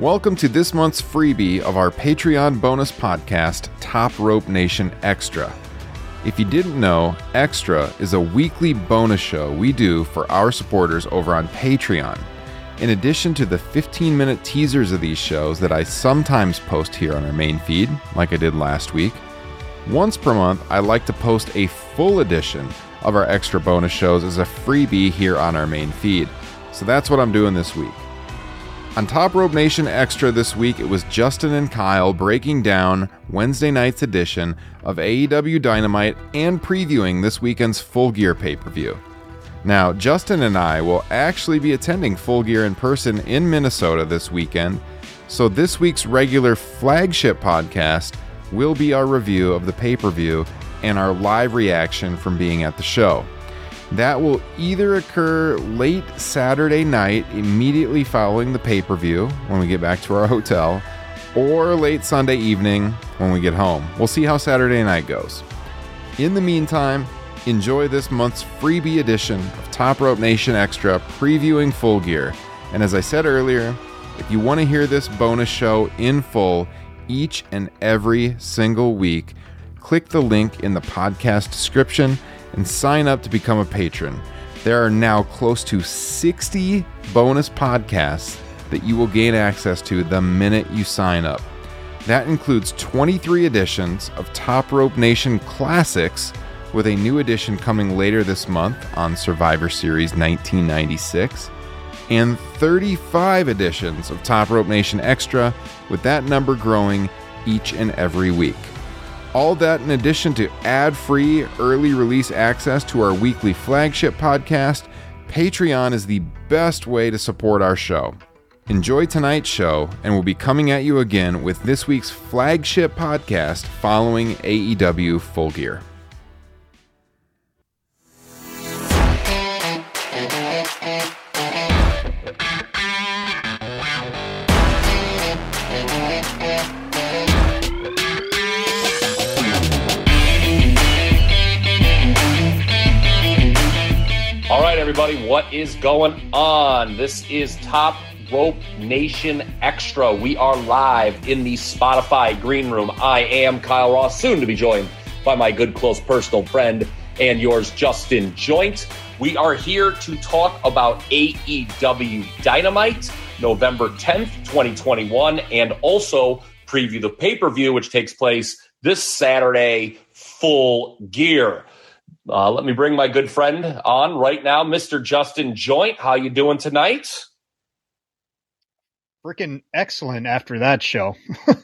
Welcome to this month's freebie of our Patreon bonus podcast, Top Rope Nation Extra. If you didn't know, Extra is a weekly bonus show we do for our supporters over on Patreon. In addition to the 15 minute teasers of these shows that I sometimes post here on our main feed, like I did last week, once per month I like to post a full edition of our extra bonus shows as a freebie here on our main feed. So that's what I'm doing this week. On Top Rope Nation Extra this week, it was Justin and Kyle breaking down Wednesday night's edition of AEW Dynamite and previewing this weekend's Full Gear pay per view. Now, Justin and I will actually be attending Full Gear in person in Minnesota this weekend, so this week's regular flagship podcast will be our review of the pay per view and our live reaction from being at the show. That will either occur late Saturday night, immediately following the pay per view when we get back to our hotel, or late Sunday evening when we get home. We'll see how Saturday night goes. In the meantime, enjoy this month's freebie edition of Top Rope Nation Extra previewing Full Gear. And as I said earlier, if you want to hear this bonus show in full each and every single week, click the link in the podcast description and sign up to become a patron. There are now close to 60 bonus podcasts that you will gain access to the minute you sign up. That includes 23 editions of Top Rope Nation Classics, with a new edition coming later this month on Survivor Series 1996, and 35 editions of Top Rope Nation Extra, with that number growing each and every week. All that in addition to ad free early release access to our weekly flagship podcast, Patreon is the best way to support our show. Enjoy tonight's show, and we'll be coming at you again with this week's flagship podcast following AEW Full Gear. What is going on? This is Top Rope Nation Extra. We are live in the Spotify green room. I am Kyle Ross, soon to be joined by my good, close personal friend and yours, Justin Joint. We are here to talk about AEW Dynamite, November 10th, 2021, and also preview the pay per view, which takes place this Saturday, full gear. Uh, let me bring my good friend on right now, Mr. Justin Joint. How you doing tonight? Freaking excellent after that show.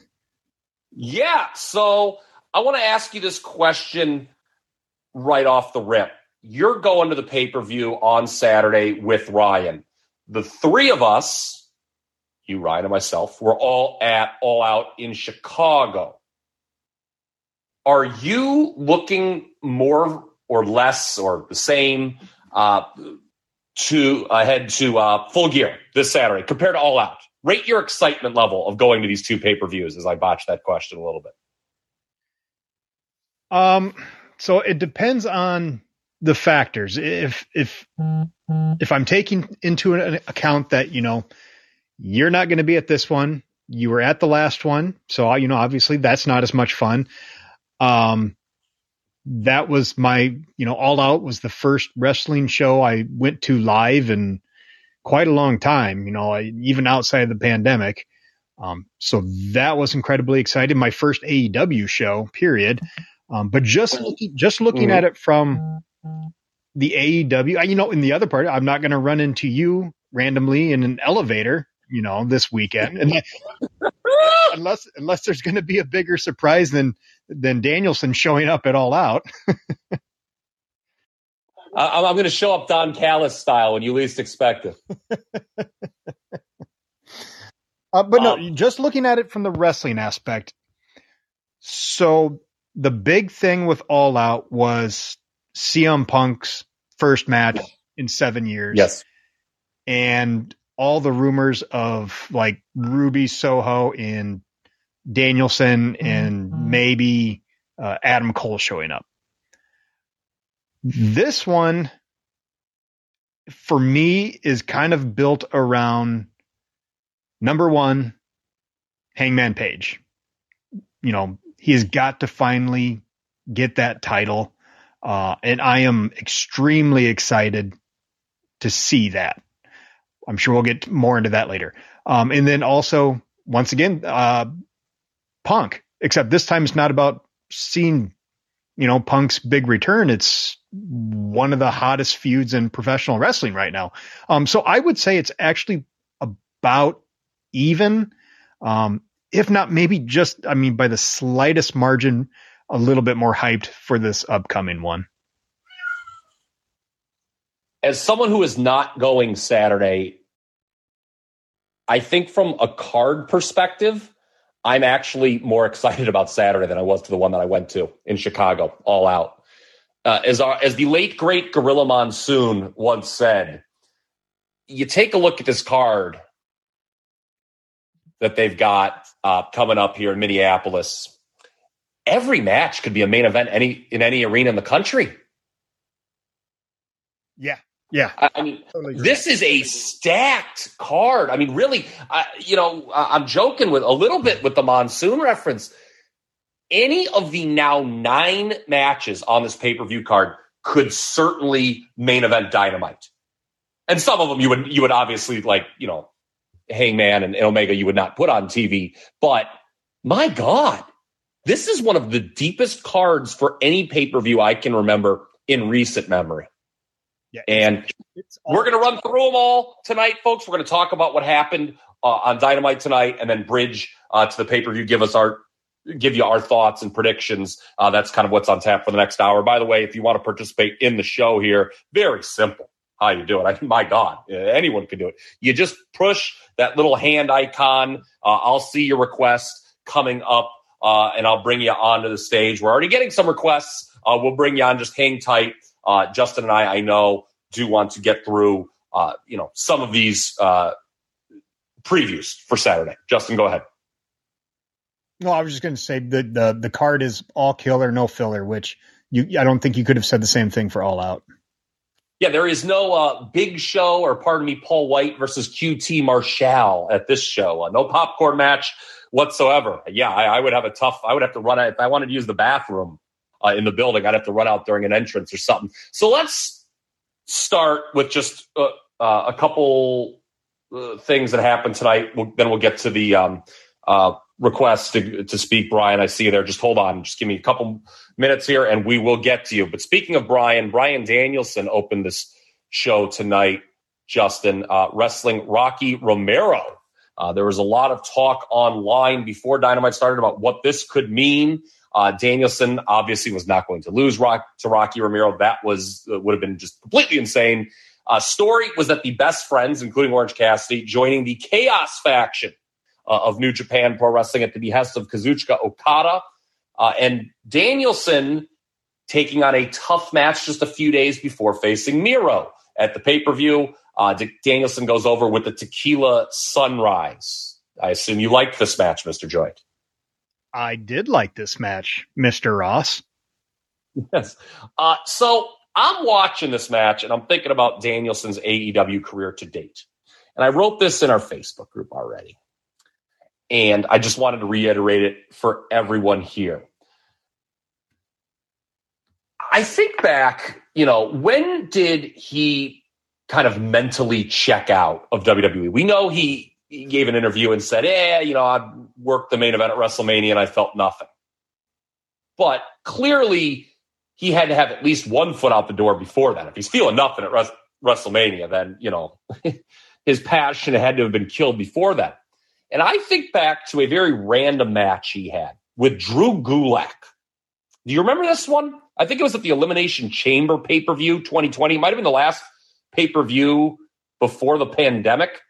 yeah. So I want to ask you this question right off the rip. You're going to the pay per view on Saturday with Ryan. The three of us, you, Ryan, and myself, we're all at All Out in Chicago. Are you looking more or less or the same uh, to uh, head to uh, full gear this Saturday compared to All Out? Rate your excitement level of going to these two pay per views as I botched that question a little bit. Um, so it depends on the factors. If if if I'm taking into an account that you know you're not going to be at this one, you were at the last one, so you know obviously that's not as much fun. Um, that was my, you know, All Out was the first wrestling show I went to live in quite a long time, you know, I, even outside of the pandemic. Um, so that was incredibly exciting. My first AEW show, period. Um, but just looking, just looking mm-hmm. at it from the AEW, you know, in the other part, I'm not going to run into you randomly in an elevator, you know, this weekend, unless unless there's going to be a bigger surprise than than Danielson showing up at all out. I'm, I'm going to show up Don Callis style when you least expect it. uh, but no, um, just looking at it from the wrestling aspect. So the big thing with All Out was CM Punk's first match in seven years. Yes. And all the rumors of like Ruby Soho and Danielson and mm-hmm. Maybe uh, Adam Cole showing up. This one, for me, is kind of built around number one, Hangman Page. You know, he has got to finally get that title. Uh, and I am extremely excited to see that. I'm sure we'll get more into that later. Um, and then also, once again, uh, Punk, except this time it's not about seeing, you know, Punk's big return. It's one of the hottest feuds in professional wrestling right now. Um, so I would say it's actually about even, um, if not maybe just, I mean, by the slightest margin, a little bit more hyped for this upcoming one. As someone who is not going Saturday, I think from a card perspective, I'm actually more excited about Saturday than I was to the one that I went to in Chicago, all out. Uh, as our, as the late great Gorilla Monsoon once said, you take a look at this card that they've got uh, coming up here in Minneapolis. Every match could be a main event any in any arena in the country. Yeah, yeah. I, mean, totally this is a stacked card. I mean, really, I, you know, I'm joking with a little bit with the monsoon reference. Any of the now nine matches on this pay per view card could certainly main event dynamite, and some of them you would you would obviously like you know Hangman and Omega you would not put on TV. But my God, this is one of the deepest cards for any pay per view I can remember in recent memory. Yeah, and we're going to run through them all tonight, folks. We're going to talk about what happened uh, on Dynamite tonight, and then bridge uh, to the pay per view. Give us our give you our thoughts and predictions. Uh, that's kind of what's on tap for the next hour. By the way, if you want to participate in the show here, very simple how you do it. I mean, my God, anyone can do it. You just push that little hand icon. Uh, I'll see your request coming up, uh, and I'll bring you onto the stage. We're already getting some requests. Uh, we'll bring you on. Just hang tight. Uh, Justin and I, I know, do want to get through, uh, you know, some of these uh, previews for Saturday. Justin, go ahead. No, I was just going to say the, the the card is all killer, no filler, which you I don't think you could have said the same thing for All Out. Yeah, there is no uh, big show or pardon me, Paul White versus QT Marshall at this show. Uh, no popcorn match whatsoever. Yeah, I, I, would have a tough. I would have to run if I wanted to use the bathroom uh, in the building. I'd have to run out during an entrance or something. So let's start with just uh, uh, a couple uh, things that happened tonight. We'll, then we'll get to the um, request to, to speak, Brian. I see you there. Just hold on. Just give me a couple minutes here and we will get to you. But speaking of Brian, Bryan Danielson opened this show tonight, Justin, uh, wrestling Rocky Romero. Uh, there was a lot of talk online before Dynamite started about what this could mean. Uh, Danielson obviously was not going to lose Rock, to Rocky Romero. That was uh, would have been just completely insane. Uh, story was that the best friends, including Orange Cassidy, joining the Chaos faction uh, of New Japan Pro Wrestling at the behest of Kazuchika Okada. Uh, and Danielson taking on a tough match just a few days before facing Miro at the pay per view. Danielson goes over with the Tequila Sunrise. I assume you liked this match, Mr. Joint. I did like this match, Mr. Ross. Yes. Uh, so I'm watching this match and I'm thinking about Danielson's AEW career to date. And I wrote this in our Facebook group already. And I just wanted to reiterate it for everyone here. I think back, you know, when did he kind of mentally check out of WWE? We know he, he gave an interview and said, "Yeah, you know, I worked the main event at WrestleMania and I felt nothing." But clearly, he had to have at least one foot out the door before that. If he's feeling nothing at WrestleMania, then you know his passion had to have been killed before that. And I think back to a very random match he had with Drew Gulak. Do you remember this one? I think it was at the Elimination Chamber pay per view 2020. It might have been the last pay per view before the pandemic.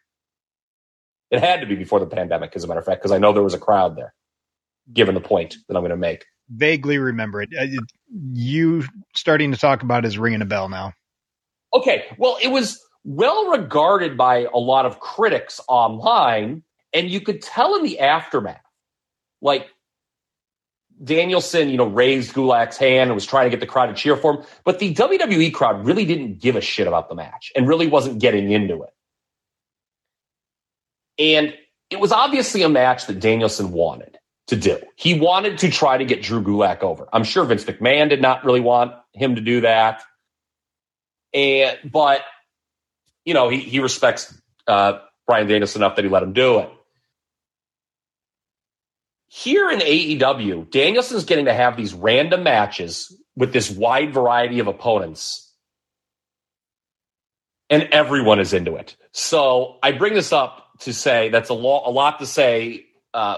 It had to be before the pandemic, as a matter of fact, because I know there was a crowd there, given the point that I'm going to make. Vaguely remember it. Uh, you starting to talk about is ringing a bell now. Okay. Well, it was well regarded by a lot of critics online and you could tell in the aftermath, like Danielson, you know, raised Gulak's hand and was trying to get the crowd to cheer for him. But the WWE crowd really didn't give a shit about the match and really wasn't getting into it. And it was obviously a match that Danielson wanted to do. He wanted to try to get Drew Gulak over. I'm sure Vince McMahon did not really want him to do that. And but you know, he he respects uh, Bryan Danielson enough that he let him do it. Here in AEW, Danielson's getting to have these random matches with this wide variety of opponents. And everyone is into it. So I bring this up to say that's a, lo- a lot to say uh,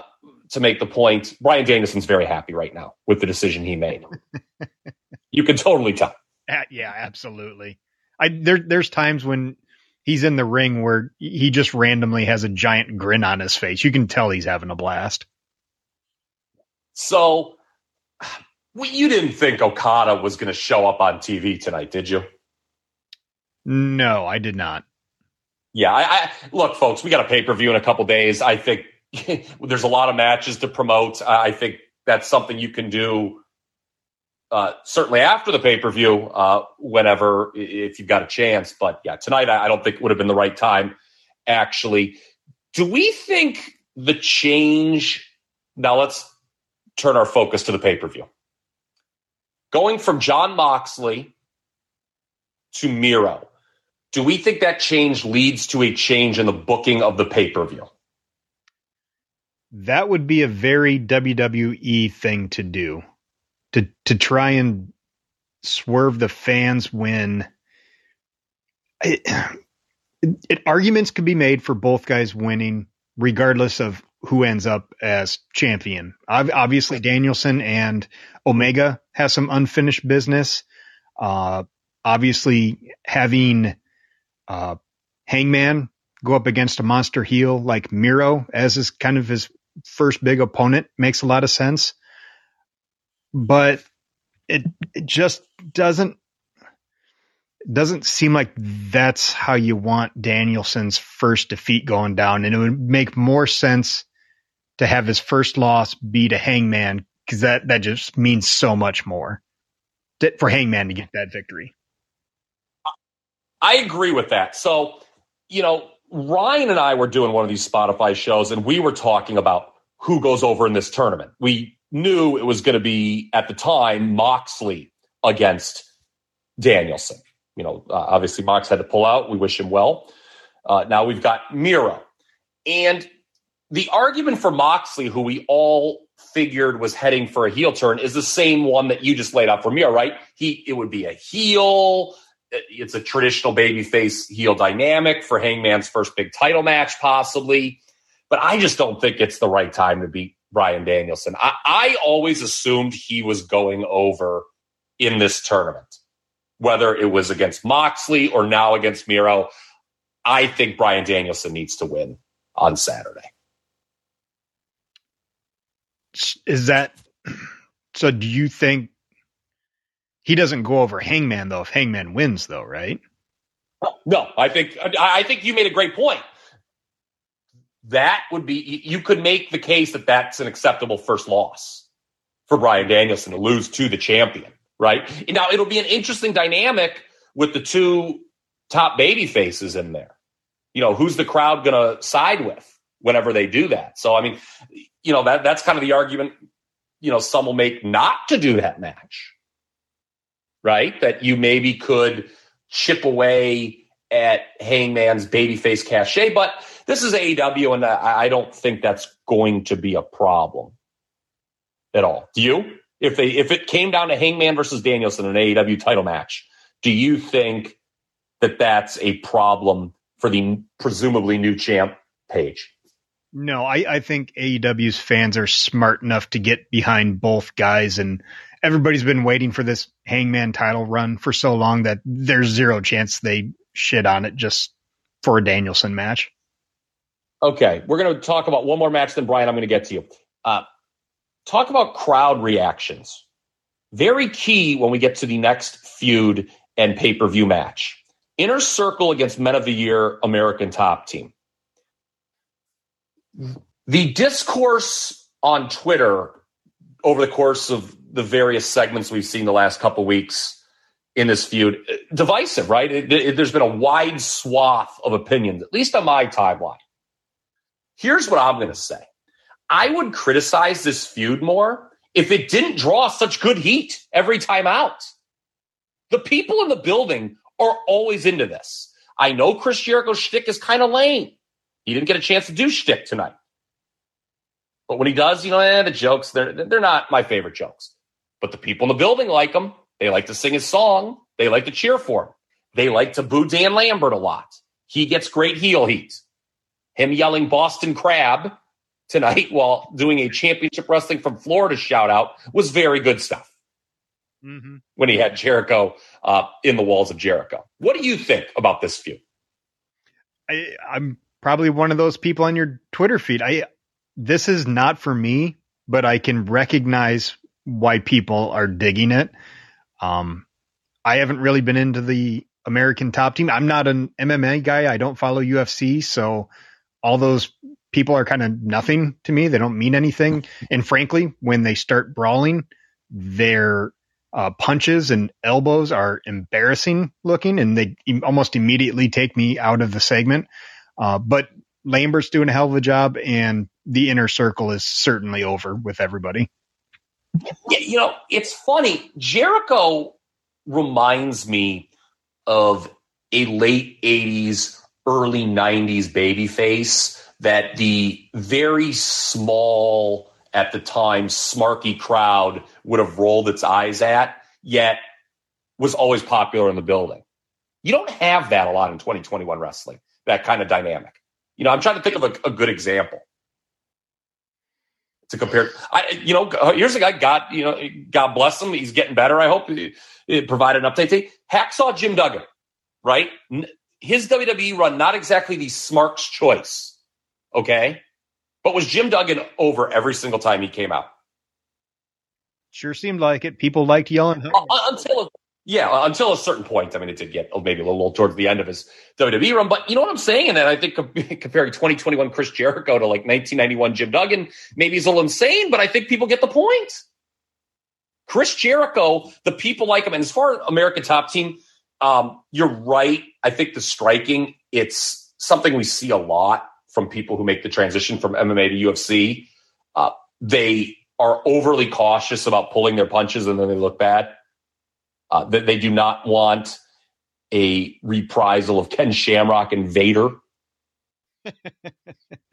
to make the point. Bryan Danielson's very happy right now with the decision he made. you can totally tell. Yeah, absolutely. I there there's times when he's in the ring where he just randomly has a giant grin on his face. You can tell he's having a blast. So, well, you didn't think Okada was going to show up on TV tonight, did you? No, I did not. Yeah, I, I look, folks. We got a pay per view in a couple days. I think there's a lot of matches to promote. I think that's something you can do. Uh, certainly after the pay per view, uh, whenever if you've got a chance. But yeah, tonight I, I don't think would have been the right time. Actually, do we think the change? Now let's turn our focus to the pay per view. Going from Jon Moxley to Miro, do we think that change leads to a change in the booking of the pay per view? That would be a very WWE thing to do. To to try and swerve the fans when it, it, arguments could be made for both guys winning regardless of who ends up as champion. Obviously, Danielson and Omega has some unfinished business. Uh, obviously, having uh, Hangman go up against a monster heel like Miro as is kind of his first big opponent makes a lot of sense. But it, it just doesn't doesn't seem like that's how you want Danielson's first defeat going down. And it would make more sense to have his first loss be to Hangman because that, that just means so much more to, for Hangman to get that victory. I agree with that. So, you know, Ryan and I were doing one of these Spotify shows and we were talking about who goes over in this tournament. We knew it was going to be at the time Moxley against Danielson. You know, uh, obviously Mox had to pull out. We wish him well. Uh, now we've got Miro. And the argument for Moxley, who we all figured was heading for a heel turn, is the same one that you just laid out for Miro, right? He it would be a heel Uh, it's a traditional babyface heel dynamic for Hangman's first big title match, possibly. But I just don't think it's the right time to beat Bryan Danielson. I, I always assumed he was going over in this tournament, whether it was against Moxley or now against Miro. I think Bryan Danielson needs to win on Saturday. Is that so? Do you think he doesn't go over Hangman though if Hangman wins though, right? No, I think I think you made a great point. That would be you could make the case that that's an acceptable first loss for Bryan Danielson to lose to the champion, right? Now it'll be an interesting dynamic with the two top baby faces in there. You know, who's the crowd going to side with whenever they do that? So I mean, you know, that that's kind of the argument, you know, some will make not to do that match right? That you maybe could chip away at Hangman's babyface cachet. But this is AEW, and I, don't think that's going to be a problem at all. Do you? If they if it came down to Hangman versus Danielson in an AEW title match, do you think that that's a problem for the presumably new champ Page? No, I, I think AEW's fans are smart enough to get behind both guys and everybody's been waiting for this Hangman title run for so long that there's zero chance they shit on it just for a Danielson match. Okay, we're going to talk about one more match, then Brian, I'm going to get to you. Uh, talk about crowd reactions. Very key when we get to the next feud and pay per view match. Inner Circle against Men of the Year American Top Team. The discourse on Twitter over the course of the various segments we've seen the last couple weeks in this feud divisive, right? It, it, there's been a wide swath of opinions, at least on my timeline. Here's what I'm going to say I would criticize this feud more if it didn't draw such good heat every time out. The people in the building are always into this. I know Chris Jericho's shtick is kind of lame. He didn't get a chance to do shtick tonight. But when he does, you know, eh, the jokes, they're, they're not my favorite jokes. But the people in the building like him. They like to sing his song. They like to cheer for him. They like to boo Dan Lambert a lot. He gets great heel heat. Him yelling Boston Crab tonight while doing a championship wrestling from Florida shout out was very good stuff. Mm-hmm. When he had Jericho uh, in the walls of Jericho. What do you think about this feud? I, I'm probably one of those people on your Twitter feed. I this is not for me, but I can recognize why people are digging it. Um, I haven't really been into the American top team. I'm not an MMA guy. I don't follow UFC. So all those people are kind of nothing to me. They don't mean anything. And frankly, when they start brawling, their uh, punches and elbows are embarrassing looking and they almost immediately take me out of the segment. Uh, but Lambert's doing a hell of a job and the inner circle is certainly over with everybody. You know, it's funny. Jericho reminds me of a late 80s, early 90s baby face that the very small, at the time, smarky crowd would have rolled its eyes at, yet was always popular in the building. You don't have that a lot in 2021 wrestling, that kind of dynamic. You know, I'm trying to think of a, a good example to compare. I, you know, here's a guy. God, you know, God bless him. He's getting better. I hope. He, he provided an update. To Hacksaw Jim Duggan, right? His WWE run, not exactly the smart's choice, okay, but was Jim Duggan over every single time he came out? Sure seemed like it. People liked yelling uh, until yeah, until a certain point. I mean, it did get maybe a little towards the end of his WWE run, but you know what I'm saying? And then I think comparing 2021 Chris Jericho to like 1991 Jim Duggan, maybe he's a little insane, but I think people get the point. Chris Jericho, the people like him. And as far as American Top Team, um, you're right. I think the striking, it's something we see a lot from people who make the transition from MMA to UFC. Uh, they are overly cautious about pulling their punches and then they look bad uh, that they do not want a reprisal of Ken Shamrock and Vader. that,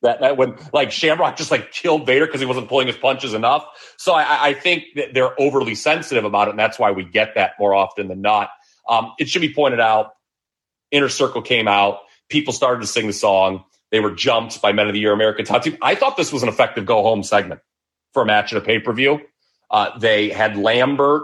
that when like Shamrock just like killed Vader because he wasn't pulling his punches enough. So I, I, think that they're overly sensitive about it, and that's why we get that more often than not. Um, it should be pointed out. Inner Circle came out. People started to sing the song. They were jumped by Men of the Year American Top Team. I thought this was an effective go home segment for a match at a pay per view. Uh, they had Lambert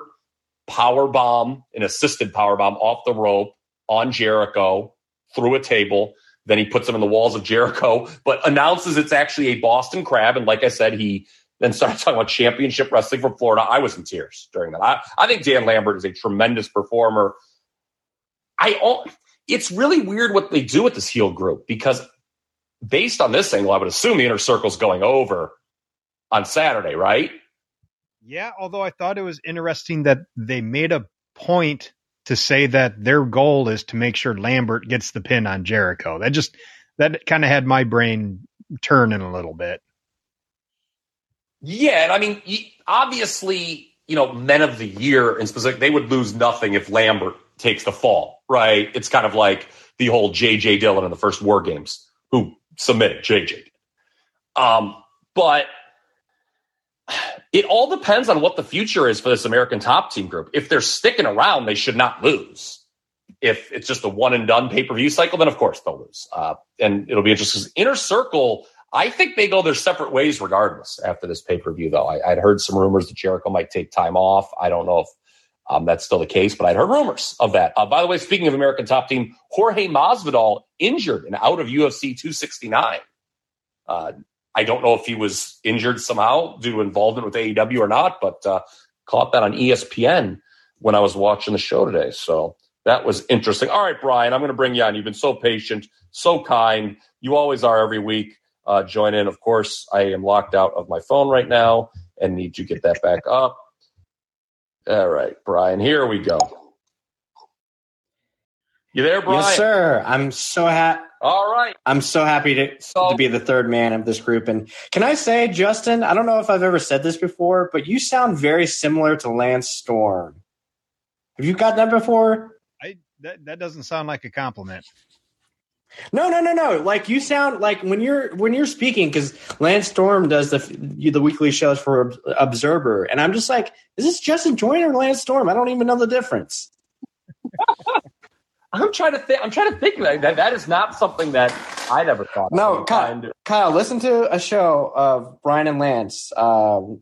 power bomb, an assisted power bomb off the rope on Jericho through a table. Then he puts him in the walls of Jericho, but announces it's actually a Boston crab. And like I said, he then started talking about championship wrestling from Florida. I was in tears during that. I, I think Dan Lambert is a tremendous performer. I it's really weird what they do with this heel group because based on this angle, I would assume the inner circle's going over on Saturday, right? Yeah, although I thought it was interesting that they made a point to say that their goal is to make sure Lambert gets the pin on Jericho. That just that kind of had my brain turning a little bit. Yeah, and I mean, obviously, you know, men of the year in specific, they would lose nothing if Lambert takes the fall, right? It's kind of like the whole J.J. Dillon in the first War Games, who submitted J.J. Um, but it all depends on what the future is for this American top team group. If they're sticking around, they should not lose. If it's just a one and done pay per view cycle, then of course they'll lose. Uh, and it'll be interesting. Inner Circle, I think they go their separate ways regardless after this pay per view, though. I, would heard some rumors that Jericho might take time off. I don't know if um, that's still the case, but I'd heard rumors of that. Uh, by the way, speaking of American top team, Jorge Masvidal injured and out of UFC 269. Uh, I don't know if he was injured somehow due to involvement with AEW or not, but uh, caught that on ESPN when I was watching the show today. So that was interesting. All right, Brian, I'm going to bring you on. You've been so patient, so kind. You always are every week. Uh, join in. Of course, I am locked out of my phone right now and need to get that back up. All right, Brian, here we go. You there, Brian? Yes, sir. I'm so happy. All right. I'm so happy to, So- to be the third man of this group. And can I say, Justin, I don't know if I've ever said this before, but you sound very similar to Lance Storm. Have you got that before? I that that doesn't sound like a compliment. No, no, no, no. Like you sound like when you're when you're speaking because Lance Storm does the the weekly shows for Observer, and I'm just like, is this Justin Joyner or Lance Storm? I don't even know the difference. I'm trying to think. I'm trying to think that, that that is not something that I never thought. No, of. Kyle, Kyle, listen to a show of Brian and Lance. Um,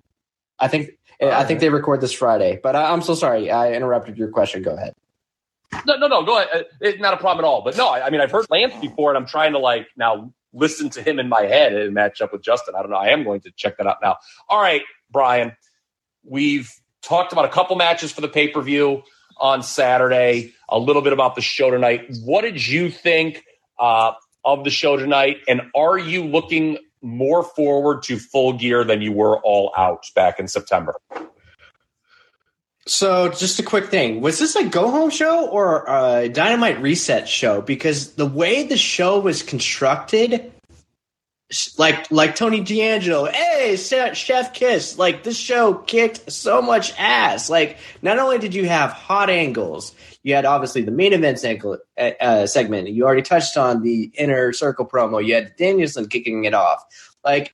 I think eh, I think they record this Friday, but I, I'm so sorry I interrupted your question. Go ahead. No, no, no. Go ahead. It's not a problem at all. But no, I, I mean, I've heard Lance before, and I'm trying to like now listen to him in my head and match up with Justin. I don't know. I am going to check that out now. All right, Brian. We've talked about a couple matches for the pay per view on Saturday. A little bit about the show tonight. What did you think uh, of the show tonight? And are you looking more forward to full gear than you were all out back in September? So, just a quick thing: was this a go home show or a Dynamite reset show? Because the way the show was constructed, like like Tony D'Angelo, hey Chef Kiss, like this show kicked so much ass. Like, not only did you have hot angles, you had obviously the main event segment. Uh, segment. You already touched on the inner circle promo. You had Danielson kicking it off. Like,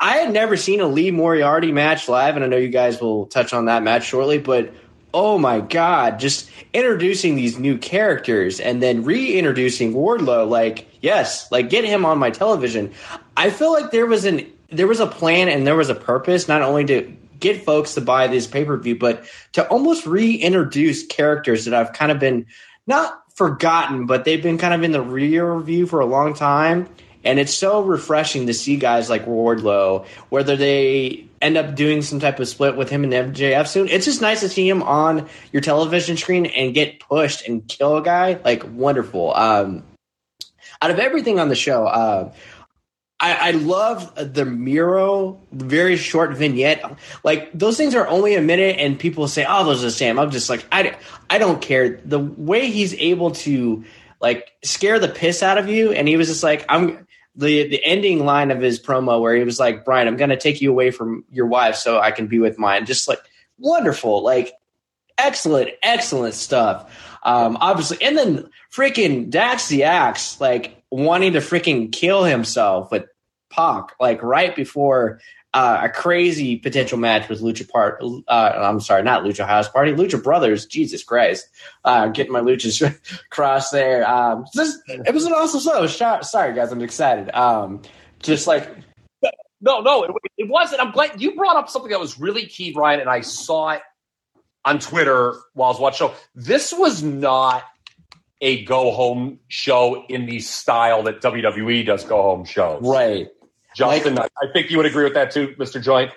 I had never seen a Lee Moriarty match live, and I know you guys will touch on that match shortly, but oh my god, just introducing these new characters and then reintroducing Wardlow, like, yes, like get him on my television. I feel like there was an there was a plan and there was a purpose, not only to get folks to buy this pay-per-view, but to almost reintroduce characters that I've kind of been not forgotten, but they've been kind of in the rear view for a long time. And it's so refreshing to see guys like Wardlow, whether they end up doing some type of split with him and MJF soon. It's just nice to see him on your television screen and get pushed and kill a guy. Like, wonderful. Um, out of everything on the show, uh, I, I love the Miro, very short vignette. Like those things are only a minute, and people say, "Oh, those are the same." I'm just like, I, I don't care. The way he's able to like scare the piss out of you, and he was just like, "I'm." The the ending line of his promo where he was like, "Brian, I'm going to take you away from your wife so I can be with mine." Just like wonderful, like excellent, excellent stuff. Um, obviously, and then freaking Dax the Axe, like wanting to freaking kill himself with Pac, like right before uh, a crazy potential match with Lucha Part. Uh, I'm sorry, not Lucha House Party, Lucha Brothers. Jesus Christ, uh, getting my luchas crossed there. Um, it was an awesome show. Sh- Sorry, guys, I'm excited. Um, just like No, no, it, it wasn't. I'm glad you brought up something that was really key, Brian, and I saw it on Twitter while I was watching. Show. This was not a go home show in the style that WWE does go home shows. right. Justin, I I think you would agree with that too, Mr. Joint.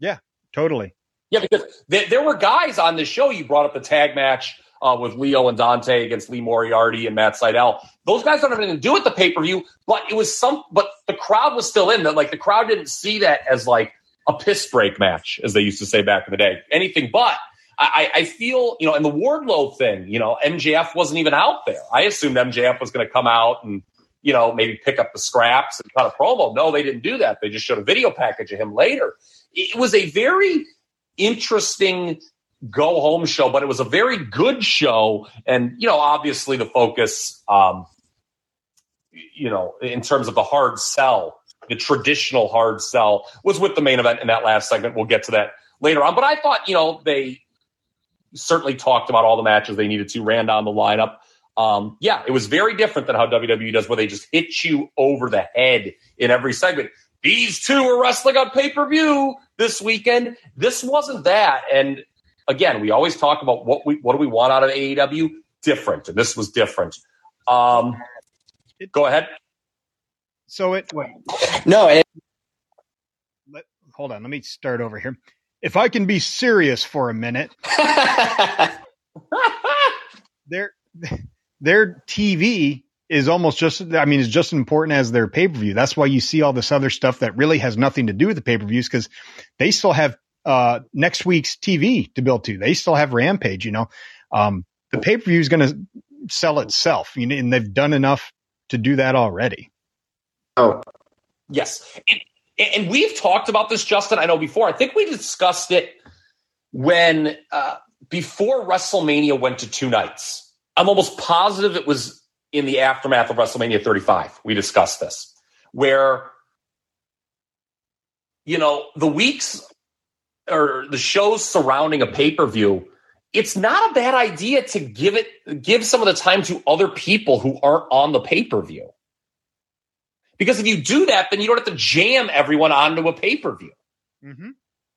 Yeah, totally. Yeah, because there, there were guys on the show. You brought up the tag match uh, with Lio and Dante against Lee Moriarty and Matt Sydal. Those guys don't have anything to do with the pay per view, but it was some. But the crowd was still in. That like the crowd didn't see that as like a piss break match, as they used to say back in the day. Anything but. I, I feel, you know, and the Wardlow thing, you know, MJF wasn't even out there. I assumed MJF was going to come out and, you know, maybe pick up the scraps and cut a promo. No, they didn't do that. They just showed a video package of him later. It was a very interesting go home show, but it was a very good show. And, you know, obviously the focus, um, you know, in terms of the hard sell, the traditional hard sell was with the main event in that last segment. We'll get to that later on. But I thought, you know, they certainly talked about all the matches they needed to, ran down the lineup. Um, yeah, it was very different than how WWE does, where they just hit you over the head in every segment. These two are wrestling on pay per view this weekend. This wasn't that. And again, we always talk about what we what do we want out of AEW? Different, and this was different. Um, go ahead. So it wait, No, it, let, hold on. Let me start over here. If I can be serious for a minute, their their TV is almost just I mean is just as important as their pay per view. That's why you see all this other stuff that really has nothing to do with the pay per views because they still have uh, next week's TV to build to. They still have Rampage. You know, um, the pay per view is going to sell itself. You know, and they've done enough to do that already. Oh, yes. And, and we've talked about this, Justin. I know before. I think we discussed it when uh, before WrestleMania went to two nights. I'm almost positive it was in the aftermath of WrestleMania 35. We discussed this, where you know the weeks or the shows surrounding a pay per view. It's not a bad idea to give it give some of the time to other people who aren't on the pay per view. Because if you do that, then you don't have to jam everyone onto a pay per view. Mm-hmm.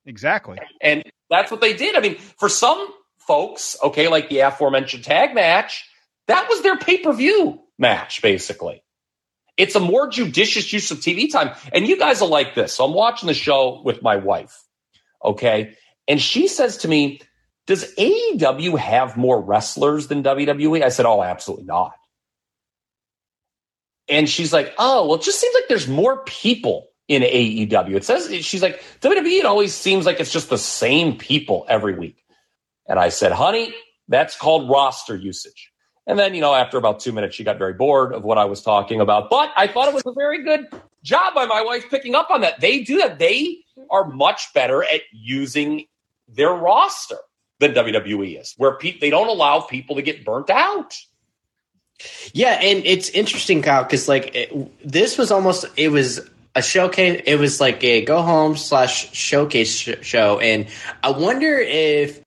Exactly. And that's what they did. I mean, for some folks, okay, like the aforementioned tag match, that was their pay per view match, basically. It's a more judicious use of TV time. And you guys are like this. So I'm watching the show with my wife, okay? And she says to me, Does AEW have more wrestlers than WWE? I said, Oh, absolutely not. And she's like, Oh, well, it just seems like there's more people in AEW. It says, she's like, WWE, it always seems like it's just the same people every week. And I said, honey, that's called roster usage. And then, you know, after about two minutes, she got very bored of what I was talking about. But I thought it was a very good job by my wife picking up on that. They do that. They are much better at using their roster than WWE is, where pe- they don't allow people to get burnt out. Yeah, and it's interesting, Kyle, because like it, this was almost it was a showcase. It was like a go home slash showcase sh- show, and I wonder if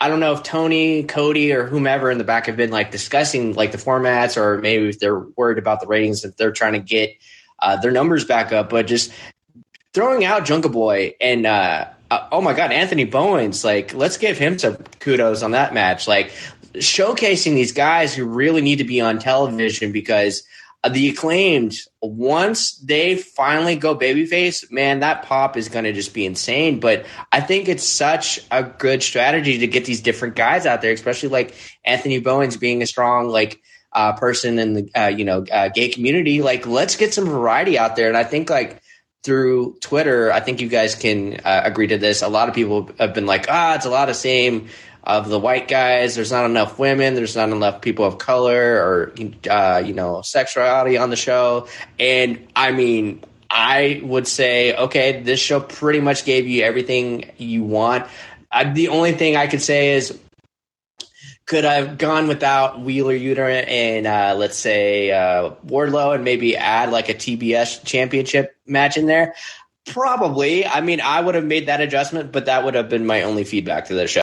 I don't know if Tony, Cody, or whomever in the back have been like discussing like the formats, or maybe if they're worried about the ratings that they're trying to get uh, their numbers back up. But just throwing out Jungle Boy and uh, uh, oh my God, Anthony Bowens, like let's give him some kudos on that match. Like showcasing these guys who really need to be on television because the acclaimed once they finally go babyface man that pop is going to just be insane. But i think it's such a good strategy to get these different guys out there especially like anthony bowens being a strong like uh, person in the uh, you know uh, gay community. Like let's get some variety out there. And i think like through twitter i think you guys can uh, agree to this. A lot of people have been like ah it's a lot of same of the white guys. There's not enough women. There's not enough people of color or uh, you know sexuality on the show. And I mean, I would say, okay, this show pretty much gave you everything you want. Uh, the only thing I could say is. Could I have gone without Wheeler Yuta and uh, let's say uh, Wardlow and maybe add like a TBS championship match in there? Probably. I mean, I would have made that adjustment, but that would have been my only feedback to the show.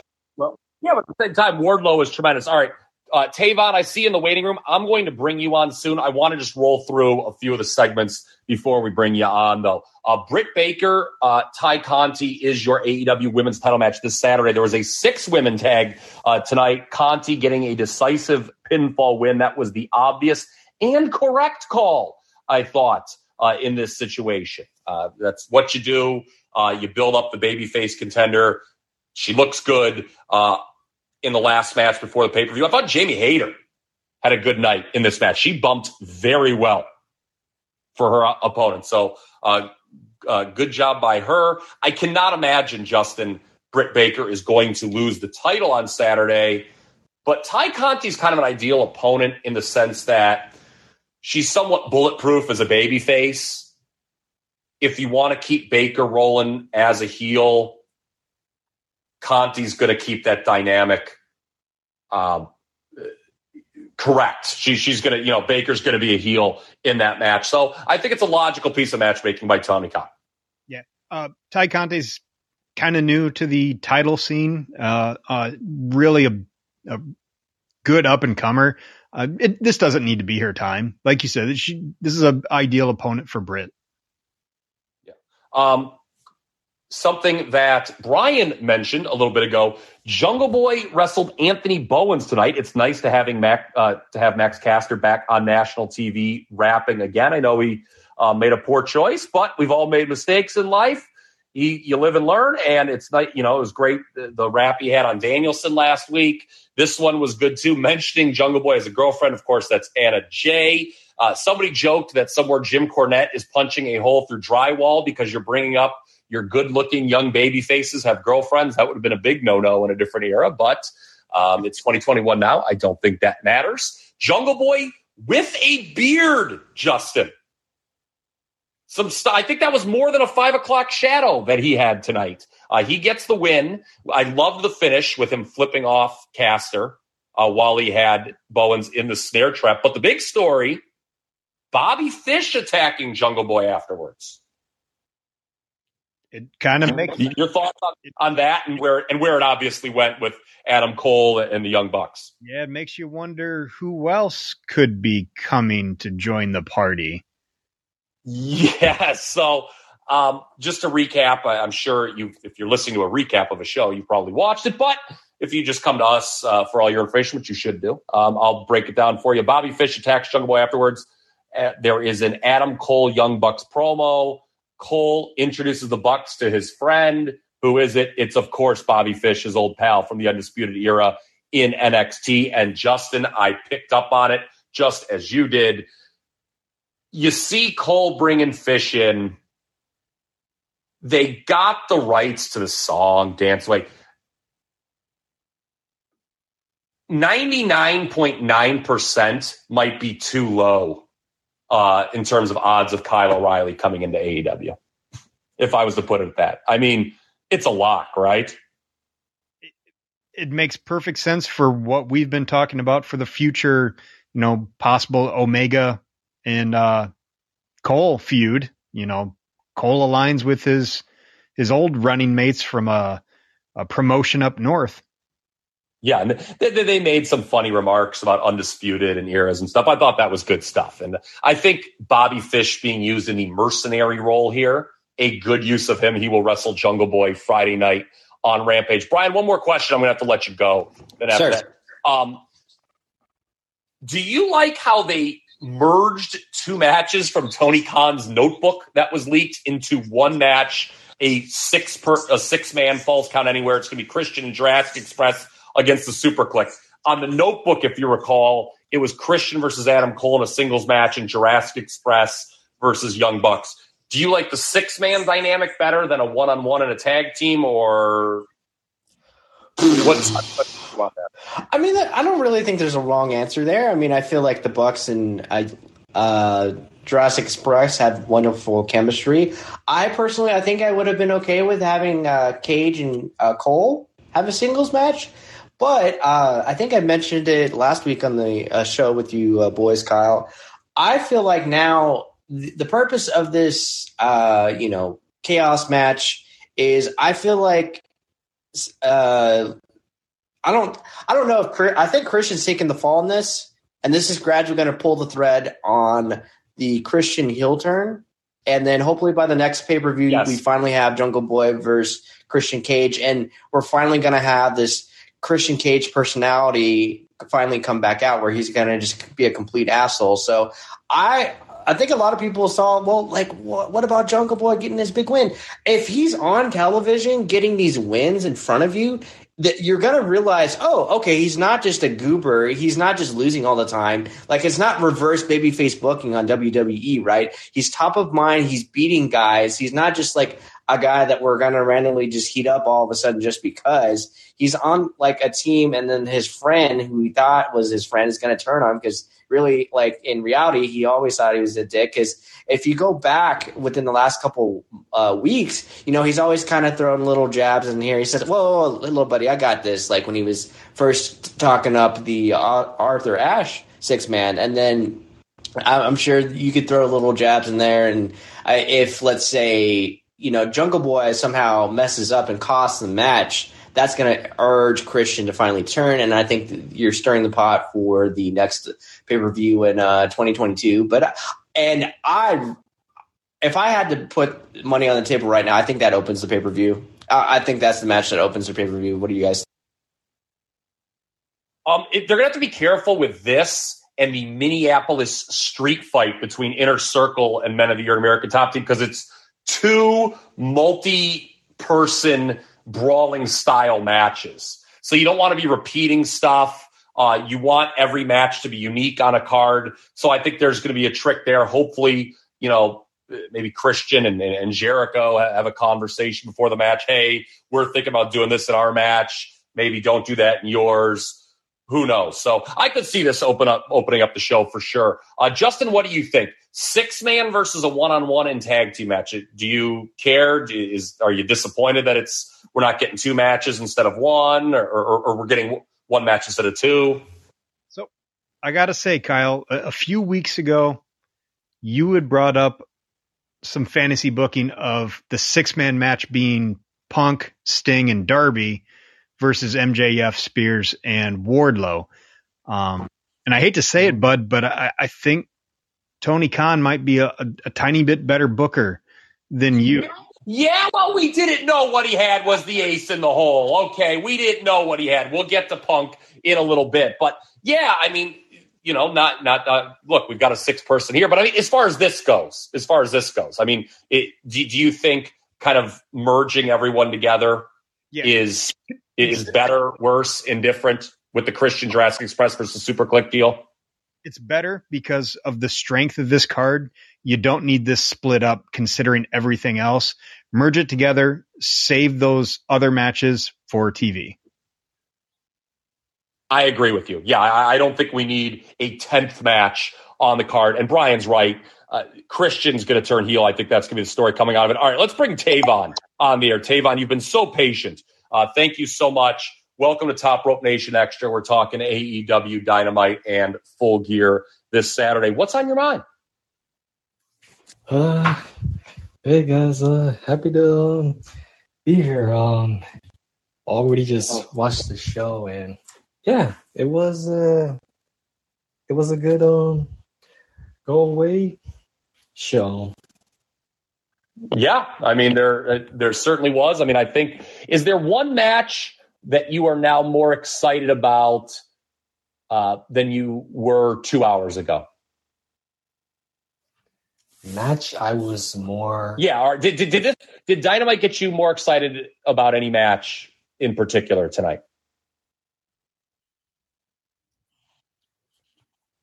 Yeah, but at the same time, Wardlow is tremendous. All right. Uh, Tavon, I see in the waiting room. I'm going to bring you on soon. I want to just roll through a few of the segments before we bring you on, though. Uh, Britt Baker, uh, Tay Conti is your AEW women's title match this Saturday. There was a six women tag uh, tonight. Conti getting a decisive pinfall win. That was the obvious and correct call, I thought, uh, in this situation. Uh, that's what you do. Uh, you build up the babyface contender. She looks good. In the last match before the pay per view. I thought Jamie Hayter had a good night in this match. She bumped very well for her opponent. So, uh, uh, good job by her. I cannot imagine, Justin, Britt Baker is going to lose the title on Saturday. But Tay is kind of an ideal opponent in the sense that she's somewhat bulletproof as a baby face. If you want to keep Baker rolling as a heel, Conti's going to keep that dynamic um, correct. She, she's going to, you know, Baker's going to be a heel in that match. So I think it's a logical piece of matchmaking by Tony Khan. Yeah. Uh, Tay Conti's kind of new to the title scene. Uh, uh, really a, a good up and comer. Uh, it, this doesn't need to be her time. Like you said, she, this is an ideal opponent for Britt. Yeah. Um, something that Brian mentioned a little bit ago. Jungle Boy wrestled Anthony Bowens tonight. It's nice to having Mac uh, to have Max Caster back on national TV rapping again. I know he uh, made a poor choice, but we've all made mistakes in life. He, you live and learn, and it's nice. You know, it was great the, the rap he had on Danielson last week. This one was good too. Mentioning Jungle Boy as a girlfriend, of course, that's Anna Jay. Uh, somebody joked that somewhere Jim Cornette is punching a hole through drywall because you're bringing up your good looking young baby faces have girlfriends. That would have been a big no no in a different era, but um, it's 2021 now. I don't think that matters. Jungle Boy with a beard, Justin. Some st- I think that was more than a five o'clock shadow that he had tonight. Uh, he gets the win. I love the finish with him flipping off Caster uh, while he had Bowens in the snare trap. But the big story Bobby Fish attacking Jungle Boy afterwards. It kind of makes your thoughts on, on, that and where and where it obviously went with Adam Cole and the Young Bucks. Yeah, it makes you wonder who else could be coming to join the party. Yeah, so um, just to recap, I, am sure you, if you're listening to a recap of a show, you probably watched it. But if you just come to us uh, for all your information, which you should do, um, I'll break it down for you. Bobby Fish attacks Jungle Boy afterwards. Uh, there is an Adam Cole Young Bucks promo. Cole introduces the Bucks to his friend. Who is it? It's of course Bobby Fish, his old pal from the Undisputed Era in NXT. And Justin, I picked up on it just as you did you see Cole bringing Fish in. They got the rights to the song Dance Away. 99.9% might be too low uh, in terms of odds of Kyle O'Reilly coming into AEW, if I was to put it that. I mean, it's a lock, right? It, makes perfect sense for what we've been talking about for the future, you know, possible Omega and uh, Cole feud. You know, Cole aligns with his his old running mates from a, a promotion up north. Yeah, and they, they, made some funny remarks about undisputed and eras and stuff. I thought that was good stuff, and I think Bobby Fish being used in the mercenary role here, a good use of him. He will wrestle Jungle Boy Friday night on Rampage. Brian, one more question. I'm going to have to let you go. Then after sure. that, um, do you like how they merged two matches from Tony Khan's notebook that was leaked into one match, a six per a six man falls count anywhere. It's going to be Christian and Jurassic Express against the Super Kliq. On the notebook, if you recall, it was Christian versus Adam Cole in a singles match and Jurassic Express versus Young Bucks. Do you like the six man dynamic better than a one on one in a tag team, or what's about that? I mean, I don't really think there's a wrong answer there. I mean, I feel like the Bucks and uh, Jurassic Express have wonderful chemistry. I personally, I think I would have been okay with having uh, Cage and uh, Cole have a singles match. But uh, I think I mentioned it last week on the uh, show with you uh, boys, Kyle. I feel like now the purpose of this, you know, chaos match is I feel like uh, I don't I don't know if I think Christian's taking the fall in this, and this is gradually going to pull the thread on the Christian heel turn, and then hopefully by the next pay per view yes. we finally have Jungle Boy versus Christian Cage, and we're finally going to have this Christian Cage personality finally come back out where he's going to just be a complete asshole. So I I think a lot of people saw, well, like, what, what about Jungle Boy getting this big win? If he's on television getting these wins in front of you, that you're gonna realize, oh, okay, he's not just a goober. He's not just losing all the time. Like it's not reverse babyface booking on WWE, right? He's top of mind. He's beating guys. He's not just like a guy that we're gonna randomly just heat up all of a sudden just because he's on like a team, and then his friend, who he thought was his friend, is gonna turn on him because really, like in reality, he always thought he was a dick. Because if you go back within the last couple uh, weeks, you know, he's always kind of throwing little jabs in here. He says, "Whoa, little buddy, I got this." Like when he was first talking up the uh, Arthur Ashe six man, and then I'm sure you could throw little jabs in there. And if let's say you know Jungle Boy somehow messes up and costs the match, that's going to urge Christian to finally turn. And I think you're stirring the pot for the next pay per view in uh, 2022. But and I, if I had to put money on the table right now, I think that opens the pay per view. I, I, think that's the match that opens the pay per view. What do you guys? Um, they're gonna have to be careful with this and the Minneapolis street fight between Inner Circle and Men of the Year American Top Team because it's two multi-person brawling style matches. So you don't want to be repeating stuff. Uh, you want every match to be unique on a card. So I think there's going to be a trick there. Hopefully, you know, maybe Christian and, and Jericho have a conversation before the match. Hey, we're thinking about doing this in our match. Maybe don't do that in yours. who knows? So I could see this open up, opening up the show for sure. Uh, Justin, what do you think? Six man versus a one on one in tag team match. Do you care? Is are you disappointed that it's we're not getting two matches instead of one, or, or, or we're getting one match instead of two? So I got to say, Kyle, a, a few weeks ago, you had brought up some fantasy booking of the six man match being Punk, Sting, and Darby versus MJF, Spears, and Wardlow. Um, and I hate to say it, Bud, but I, I think Tony Khan might be a, a, a, tiny bit better booker than you. Yeah, well, we didn't know what he had was the ace in the hole. Okay, we didn't know what he had. We'll get to Punk in a little bit, but yeah, I mean, you know, not not uh, look, we've got a six person here, but I mean, as far as this goes, as far as this goes, I mean, it, do, do you think kind of merging everyone together yeah. is is better, worse, indifferent with the Christian Jurassic Express versus Super Kliq deal? It's better because of the strength of this card. You don't need this split up considering everything else. Merge it together, save those other matches for TV. I agree with you. Yeah, I, don't think we need a 10th match on the card. And Brian's right. Uh, Christian's going to turn heel. I think that's going to be the story coming out of it. All right, let's bring Tavon on the air. Tavon, you've been so patient. Uh, thank you so much. Welcome to Top Rope Nation Extra. We're talking AEW Dynamite and Full Gear this Saturday. What's on your mind? Uh, hey guys, uh, happy to um, be here. Um, already just watched the show and yeah, it was uh, it was a good um go away show. Yeah, I mean there uh, there certainly was. I mean, I think is there one match that you are now more excited about uh, than you were two hours ago? Match, I was more. Yeah, did did did, this, did Dynamite get you more excited about any match in particular tonight?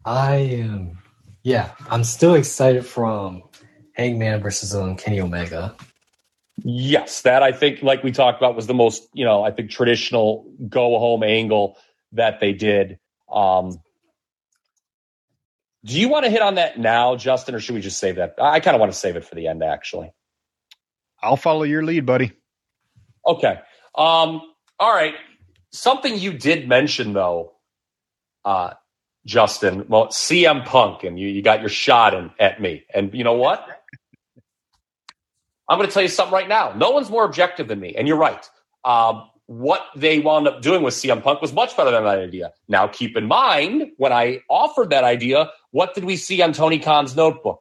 I am. Yeah, I'm still excited from Hangman versus um, Kenny Omega. Yes, that I think, like we talked about, was the most you know I think traditional go home angle that they did. Um, do you want to hit on that now, Justin, or should we just save that? I kind of want to save it for the end, actually. I'll follow your lead, buddy. Okay. Um, all right. Something you did mention, though, uh, Justin. Well, CM Punk, and you, you got your shot in, at me. And you know what? I'm going to tell you something right now. No one's more objective than me. And you're right. Um, what they wound up doing with CM Punk was much better than that idea. Now, keep in mind, when I offered that idea, what did we see on Tony Khan's notebook?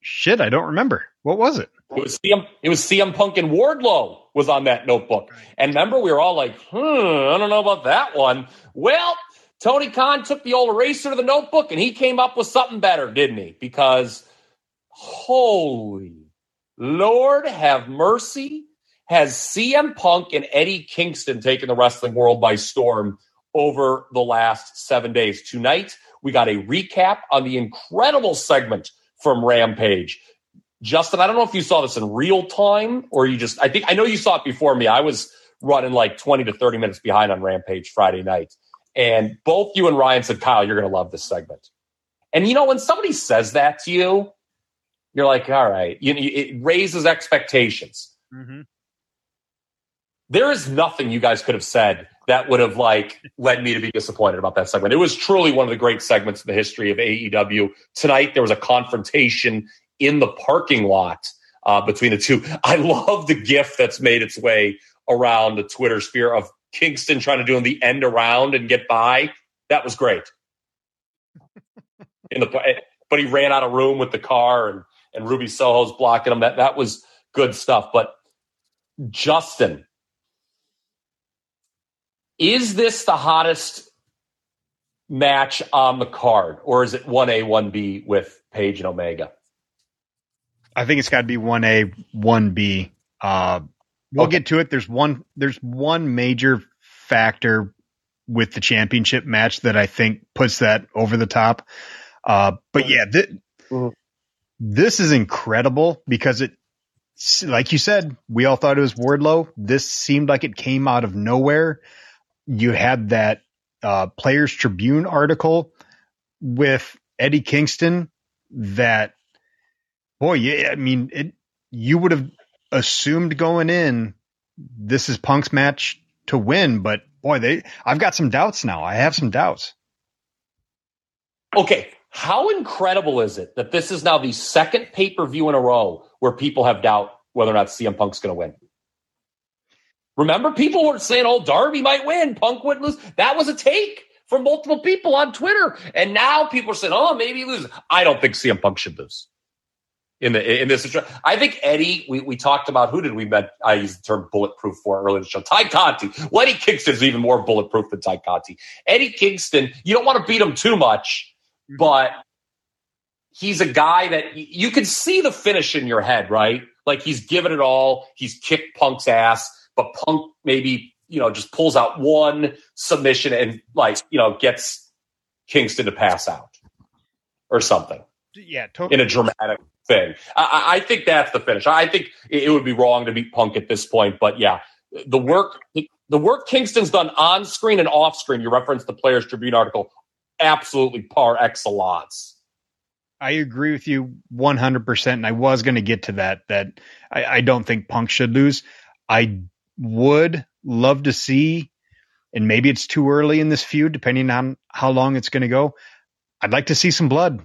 Shit, I don't remember. What was it? It was CM. It was CM Punk and Wardlow was on that notebook. And remember, we were all like, "Hmm, I don't know about that one." Well, Tony Khan took the old eraser to the notebook and he came up with something better, didn't he? Because holy Lord, have mercy! Has CM Punk and Eddie Kingston taken the wrestling world by storm over the last seven days? Tonight, we got a recap on the incredible segment from Rampage Justin, I don't know if you saw this in real time or you just, I think, I know you saw it before me. I was running like 20 to 30 minutes behind on Rampage Friday night. And both you and Ryan said, Kyle, you're going to love this segment. And you know, when somebody says that to you, you're like, all right, you, know it raises expectations. Mm-hmm. There is nothing you guys could have said that would have like led me to be disappointed about that segment. It was truly one of the great segments in the history of AEW. Tonight there was a confrontation in the parking lot uh, between the two. I love the GIF that's made its way around the Twitter sphere of Kingston trying to do the end around and get by. That was great. In the but he ran out of room with the car and and Ruby Soho's blocking him. That that was good stuff. But Justin, is this the hottest match on the card, or is it one A one B with Page and Omega? I think it's got to be one A, one B. Uh, we'll okay. get to it. There's one. There's one major factor with the championship match that I think puts that over the top. Uh, but yeah, th- mm-hmm. This is incredible because it, like you said, we all thought it was Wardlow. This seemed like it came out of nowhere. you had that uh, Players Tribune article with Eddie Kingston that, boy, yeah, I mean, it, you would have assumed going in, this is Punk's match to win, but boy, they, I've got some doubts now. I have some doubts. Okay. How incredible is it that this is now the second pay per view in a row where people have doubt whether or not CM Punk's going to win? Remember, people were saying, "Oh, Darby might win, Punk would lose." That was a take from multiple people on Twitter, and now people are saying, "Oh, maybe he loses." I don't think CM Punk should lose in the in this. I think Eddie. We, we talked about who did we met? I used the term bulletproof for earlier in the show. Tay Conti. Well, Eddie Kingston is even more bulletproof than Tay Conti. Eddie Kingston. You don't want to beat him too much, but he's a guy that you can see the finish in your head, right? Like he's given it all. He's kicked Punk's ass but Punk maybe you know just pulls out one submission and like you know gets Kingston to pass out or something. Yeah, totally. In a dramatic thing, I, I think that's the finish. I think it would be wrong to beat Punk at this point, but yeah, the work the work Kingston's done on screen and off screen. You referenced the Players Tribune article, absolutely par excellence. I agree with you 100%. And I was going to get to that, that I, I, don't think Punk should lose. I would love to see, and maybe it's too early in this feud, depending on how long it's going to go. I'd like to see some blood.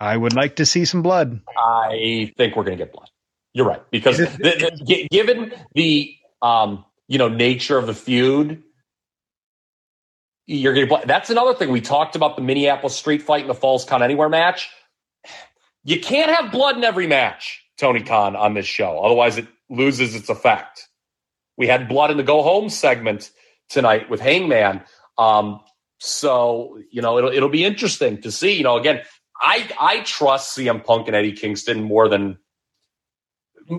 I would like to see some blood. I think we're going to get blood. You're right because the, the, given the um, you know nature of the feud, you're going to. That's another thing we talked about the Minneapolis street fight and the Falls Count Anywhere match. You can't have blood in every match, Tony Khan, on this show. Otherwise, it loses its effect. We had blood in the go home segment tonight with Hangman. Um, so you know it'll it'll be interesting to see. You know, again, I I trust CM Punk and Eddie Kingston more than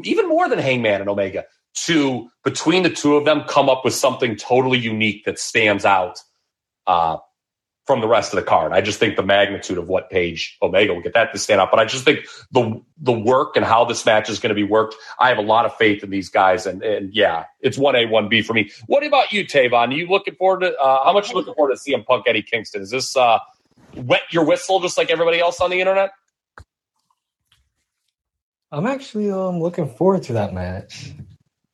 even more than Hangman and Omega to between the two of them come up with something totally unique that stands out uh, from the rest of the card. I just think the magnitude of what Page Omega will get that to stand up. But I just think the the work and how this match is going to be worked, I have a lot of faith in these guys. And and yeah, it's one A, one B for me. What about you, Tavon? Are you looking forward to uh, how much you looking forward to CM Punk Eddie Kingston? Is this uh, wet your whistle just like everybody else on the internet? I'm actually um looking forward to that match.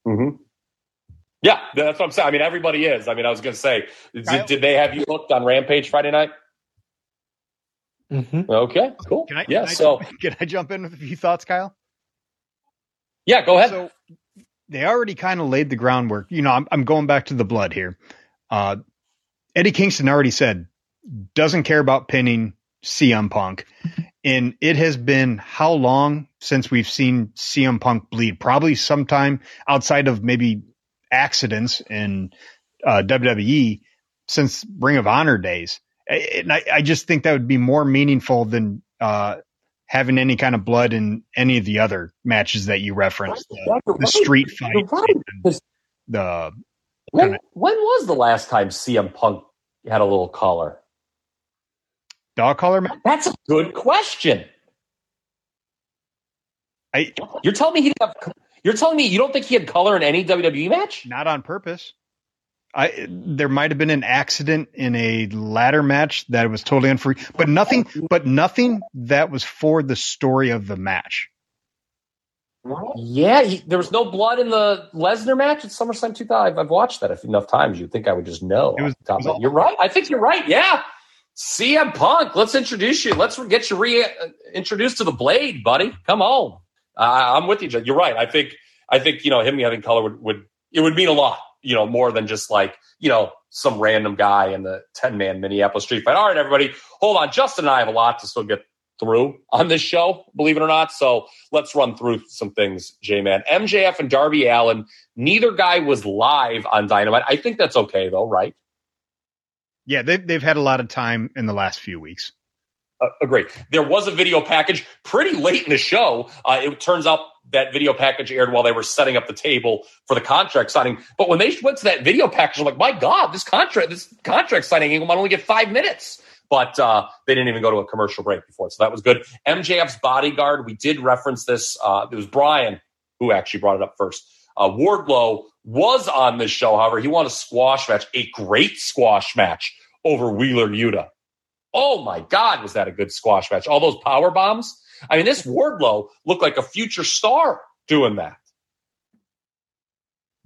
Mm-hmm. Yeah, that's what I'm saying. I mean, everybody is. I mean, I was going to say, did, did, they have you hooked on Rampage Friday night? Mm-hmm. Okay, cool. Can I, yeah, can I so jump, can I jump in with a few thoughts, Kyle? Yeah, go ahead. So they already kind of laid the groundwork. You know, I'm, I'm going back to the blood here. Uh, Eddie Kingston already said doesn't care about pinning CM Punk. And it has been how long since we've seen CM Punk bleed? Probably sometime outside of maybe accidents in uh, WWE since Ring of Honor days. And I, I, just think that would be more meaningful than uh, having any kind of blood in any of the other matches that you referenced. The, the street fight, right. the when, kinda, when was the last time CM Punk had a little collar? Dog collar match? That's a good question. I, You're telling me he didn't have you're telling me you don't think he had color in any WWE match? Not on purpose. I there might have been an accident in a ladder match that was totally unfree, but nothing, but nothing that was for the story of the match. Yeah, he, there was no blood in the Lesnar match at SummerSlam 2000. I've watched that enough times. You'd think I would just know. It was, all, you're right. I think you're right. Yeah. CM Punk, let's introduce you. Let's get you reintroduced uh, to the blade, buddy. Come on. Uh, I'm with you. You're right. I think I think you know him having color would, would it would mean a lot. You know, more than just like you know some random guy in the ten man Minneapolis street fight. All right, everybody, hold on. Justin and I have a lot to still get through on this show, believe it or not. So let's run through some things, J Man. MJF and Darby Allin, neither guy was live on Dynamite. I think that's okay though, right? Yeah, they've, they've had a lot of time in the last few weeks. Uh, agree. There was a video package pretty late in the show. Uh, it turns out that video package aired while they were setting up the table for the contract signing. But when they went to that video package, I'm like, my God, this contract, this contract signing angle might only get five minutes. But uh, they didn't even go to a commercial break before, so that was good. MJF's bodyguard, we did reference this. Uh, it was Brian who actually brought it up first. Uh, Wardlow was on this show, however, he won a squash match, a great squash match over Wheeler Yuta. Oh my God, was that a good squash match? All those power bombs. I mean, this Wardlow looked like a future star doing that.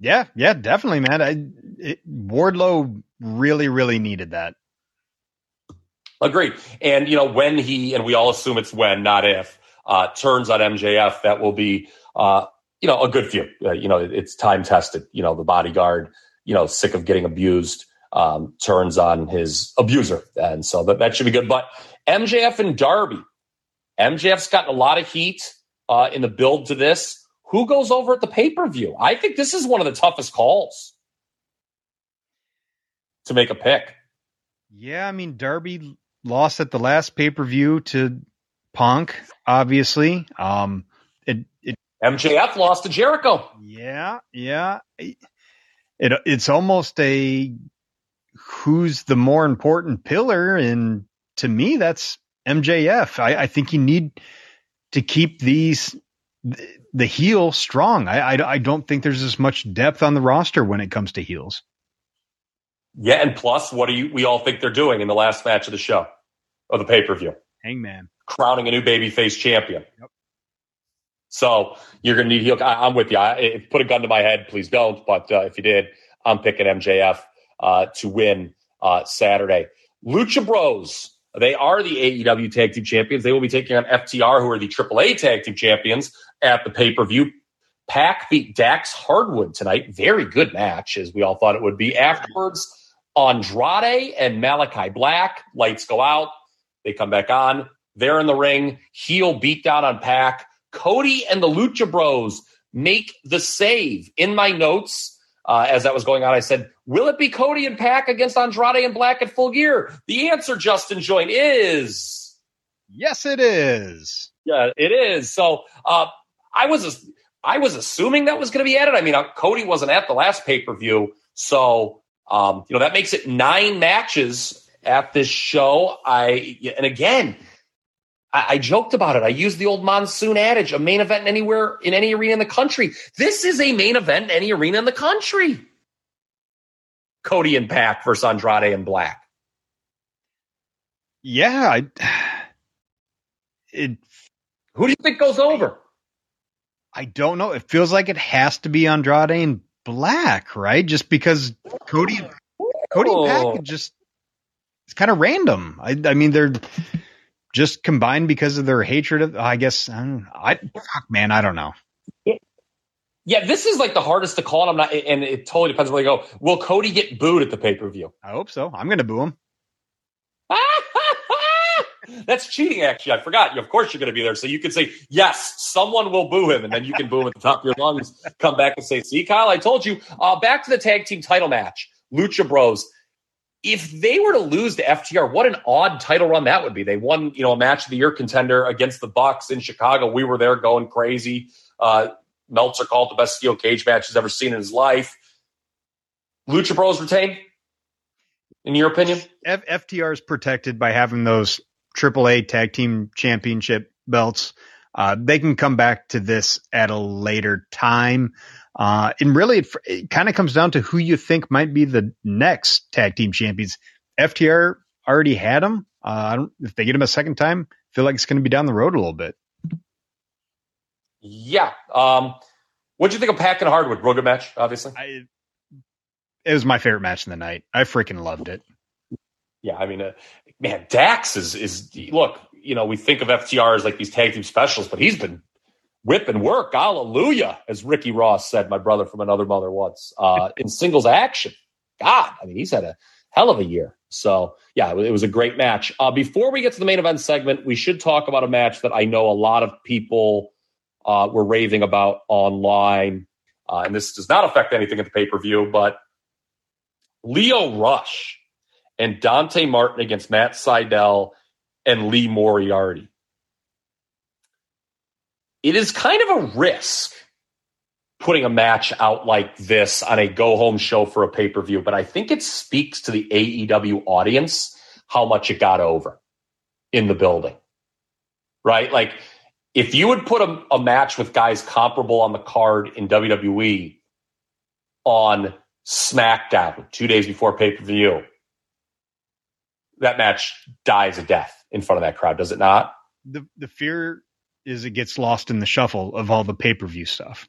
Yeah, yeah, definitely, man. I, it, Wardlow really, really needed that. Agreed. And, you know, when he, and we all assume it's when, not if, uh, turns on MJF, that will be, uh, you know, a good few. Uh, you know, it's time tested. You know, the bodyguard, you know, sick of getting abused, um, turns on his abuser. And so that, that should be good. But MJF and Darby, MJF's gotten a lot of heat uh, in the build to this. Who goes over at the pay per view? I think this is one of the toughest calls to make a pick. Yeah, I mean, Darby lost at the last pay per view to Punk, obviously. Um, it, it MJF lost to Jericho. Yeah, yeah. It it's almost a who's the more important pillar, and to me, that's MJF. I, I think you need to keep these the heel strong. I, I, I don't think there's as much depth on the roster when it comes to heels. Yeah, and plus, what do you? We all think they're doing in the last match of the show, of the pay per view. Hangman crowning a new babyface champion. Yep. So you're going to need heel. I, am with you. I, put a gun to my head, please don't. But uh, if you did, I'm picking MJF uh, to win uh, Saturday. Lucha Bros. They are the AEW Tag Team Champions. They will be taking on FTR, who are the AAA Tag Team Champions at the pay per view. Pac beat Dax Harwood tonight. Very good match, as we all thought it would be. Afterwards, Andrade and Malachi Black. Lights go out. They come back on. They're in the ring. Heel beat down on Pac. Cody and the Lucha Bros make the save. In my notes, uh, as that was going on, I said, Will it be Cody and Pac against Andrade and Black at full gear? The answer, Justin Joint, is Yes, it is. Yeah, it is. So uh, I was I was assuming that was going to be added. I mean, uh, Cody wasn't at the last pay per view, so um, you know that makes it nine matches at this show. I and again, I, I, joked about it. I used the old monsoon adage: a main event anywhere in any arena in the country. This is a main event in any arena in the country. Cody and Pac versus Andrade and Black. Yeah, I, it. Who do you think goes over? I don't know. It feels like it has to be Andrade and Black, right? Just because Cody, Cody and Pac oh. just it's kind of random. I, I mean, they're just combined because of their hatred of. I guess I, don't, I fuck, man, I don't know. Yeah, this is like the hardest to call. And I'm not, and it totally depends where they go. Will Cody get booed at the pay per view? I hope so. I'm going to boo him. That's cheating, actually. I forgot. Of course, you're going to be there. So you can say, yes, someone will boo him. And then you can boo him at the top of your lungs, come back and say, see, Kyle, I told you. Uh, back to the tag team title match Lucha Bros. If they were to lose to FTR, what an odd title run that would be. They won, you know, a match of the year contender against the Bucks in Chicago. We were there going crazy. Uh, Meltzer called the best steel cage match he's ever seen in his life. Lucha Bros retained, in your opinion? F- FTR is protected by having those AAA Tag Team Championship belts. Uh, they can come back to this at a later time. Uh, and really, it, it kind of comes down to who you think might be the next tag team champions. FTR already had them. Uh, if they get them a second time, I feel like it's going to be down the road a little bit. Yeah. Um, what do you think of Pac and Harwood? Real good match, obviously. I, it was my favorite match in the night. I freaking loved it. Yeah, I mean, uh, man, Dax is is look. You know, we think of FTR as like these tag team specialists, but he's been whipping work. Hallelujah, as Ricky Ross said, my brother from another mother once uh, in singles action. God, I mean, he's had a hell of a year. So yeah, it was a great match. Uh, before we get to the main event segment, we should talk about a match that I know a lot of people uh, were raving about online. Uh, and this does not affect anything at the pay per view, but Lio Rush and Dante Martin against Matt Sydal and Lee Moriarty. It is kind of a risk putting a match out like this on a go home show for a pay per view, but I think it speaks to the AEW audience how much it got over in the building. Right? Like, if you would put a, a match with guys comparable on the card in WWE, on SmackDown two days before pay per view, that match dies a death in front of that crowd, does it not? The the fear is it gets lost in the shuffle of all the pay per view stuff.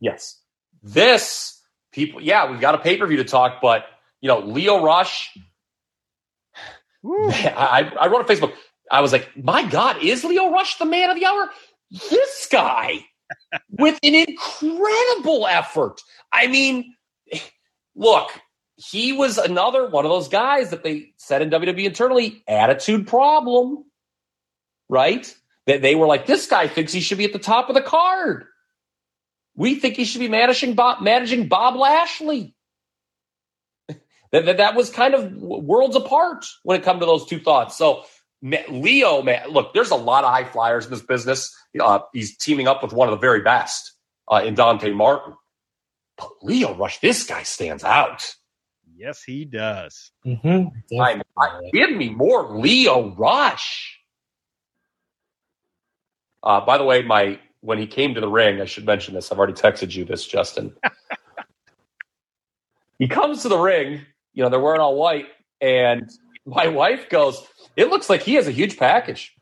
Yes. This people, yeah, we've got a pay per view to talk, but you know, Lio Rush. I, I wrote on Facebook. I was like, my God, is Lio Rush the man of the hour? This guy with an incredible effort. I mean, look, he was another one of those guys that they said in WWE internally, attitude problem, right? That they were like, this guy thinks he should be at the top of the card. We think he should be managing Bob, managing Bob Lashley. that, that, that was kind of worlds apart when it come to those two thoughts. So Lio, man, look, there's a lot of high flyers in this business. Uh, he's teaming up with one of the very best uh, in Dante Martin. But Lio Rush, this guy stands out. Yes, he does. Mm-hmm. I, I, give me more Lio Rush. Uh, by the way, my when he came to the ring, I should mention this. I've already texted you this, Justin. he comes to the ring. You know they're wearing all white, and my wife goes, "It looks like he has a huge package."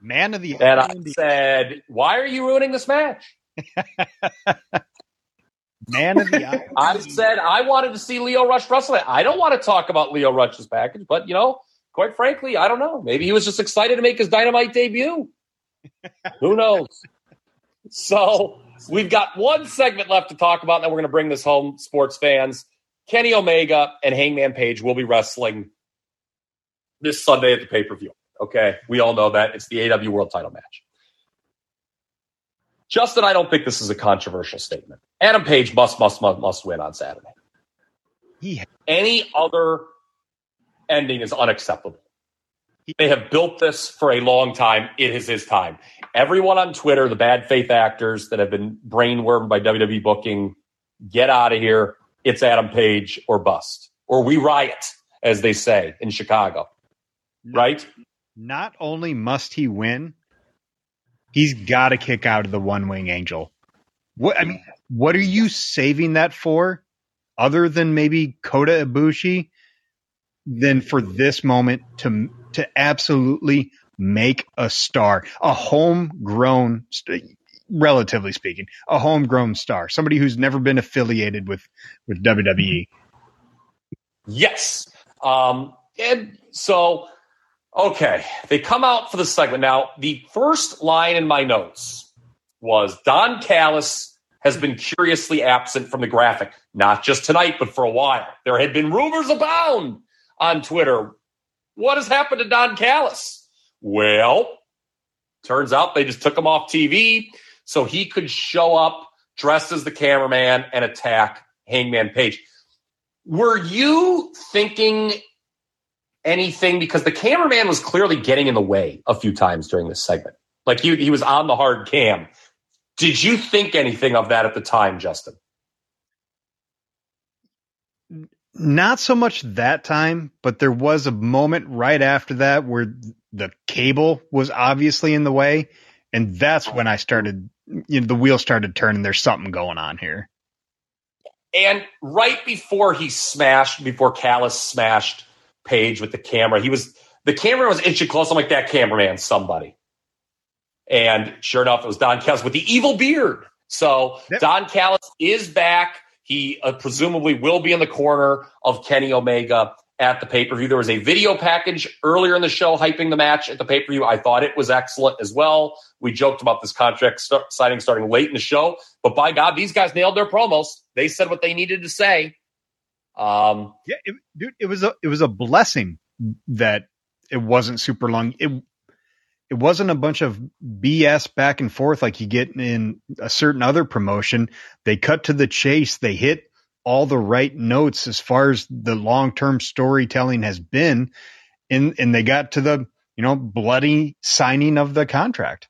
Man of the and I said, "Why are you ruining this match?" Man of the. I said I wanted to see Lio Rush wrestle. I don't want to talk about Lio Rush's package, but you know, quite frankly, I don't know. Maybe he was just excited to make his Dynamite debut. Who knows? So we've got one segment left to talk about, and then we're going to bring this home, sports fans. Kenny Omega and Hangman Page will be wrestling this Sunday at the pay per view. Okay, we all know that it's the AEW World Title match. Justin, I don't think this is a controversial statement. Adam Page must, must, must, must win on Saturday. He Any other ending is unacceptable. They have built this for a long time. It is his time. Everyone on Twitter, the bad faith actors that have been brainwormed by WWE booking, get out of here. It's Adam Page or bust. Or we riot, as they say in Chicago. Right? Not only must he win, he's got to kick out of the one wing angel. What I mean, what are you saving that for, other than maybe Kota Ibushi? Than for this moment to to absolutely make a star, a homegrown, relatively speaking, a homegrown star, somebody who's never been affiliated with with WWE. Yes. Um, and so Okay, they come out for the segment. Now, the first line in my notes was Don Callis has been curiously absent from the graphic, not just tonight, but for a while. There had been rumors abound on Twitter. What has happened to Don Callis? Well, turns out they just took him off TV so he could show up dressed as the cameraman and attack Hangman Page. Were you thinking anything because the cameraman was clearly getting in the way a few times during this segment. Like he, he was on the hard cam. Did you think anything of that at the time, Justin? Not so much that time, but there was a moment right after that where the cable was obviously in the way. And that's when I started, you know, the wheel started turning. There's something going on here. And right before he smashed, before Callis smashed Page with the camera. He was the camera was inching close. I'm like, that cameraman, somebody. And sure enough, it was Don Callis with the evil beard. So yep. Don Callis is back. He uh, presumably will be in the corner of Kenny Omega at the pay per view. There was a video package earlier in the show hyping the match at the pay per view. I thought it was excellent as well. We joked about this contract start, signing starting late in the show, but by God, these guys nailed their promos. They said what they needed to say. Um, yeah, it, dude, it was a it was a blessing that it wasn't super long. It it wasn't a bunch of BS back and forth like you get in a certain other promotion. They cut to the chase. They hit all the right notes as far as the long term storytelling has been, and and they got to the you know bloody signing of the contract.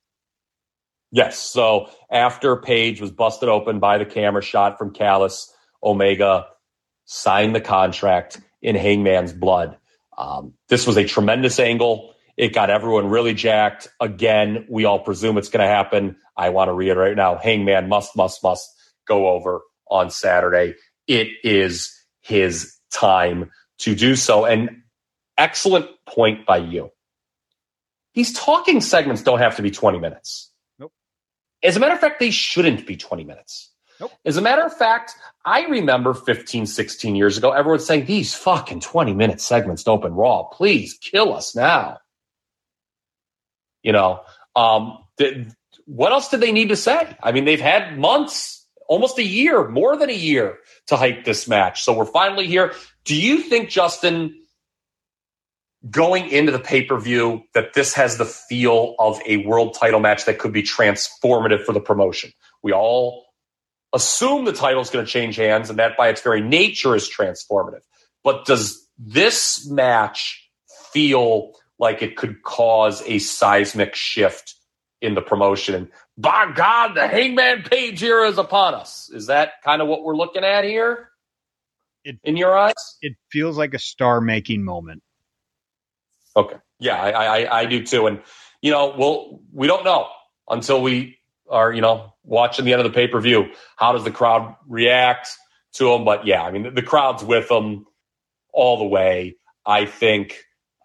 Yes. So after Page was busted open by the camera shot from Callis, Omega signed the contract in Hangman's blood. Um, this was a tremendous angle. It got everyone really jacked. Again, we all presume it's going to happen. I want to reiterate now Hangman must, must, must go over on Saturday, it is his time to do so. And excellent point by you. These talking segments don't have to be 20 minutes. Nope. As a matter of fact, they shouldn't be 20 minutes. Nope. As a matter of fact, I remember 15, 16 years ago, everyone saying these fucking 20 minute segments to open Raw. Please kill us now. You know, um, th- what else did they need to say? I mean, they've had months, almost a year, more than a year to hype this match. So we're finally here. Do you think, Justin, going into the pay per view, that this has the feel of a world title match that could be transformative for the promotion? We all assume the title is going to change hands, and that by its very nature is transformative. But does this match feel like it could cause a seismic shift in the promotion? By God, the Hangman Page era is upon us. Is that kind of what we're looking at here? It- in your eyes? It feels like a star making moment. Okay. Yeah, I, I, I do too. And, you know, we'll, we don't know until we are, you know, watching the end of the pay per view. How does the crowd react to them? But yeah, I mean, the, the crowd's with them all the way. I think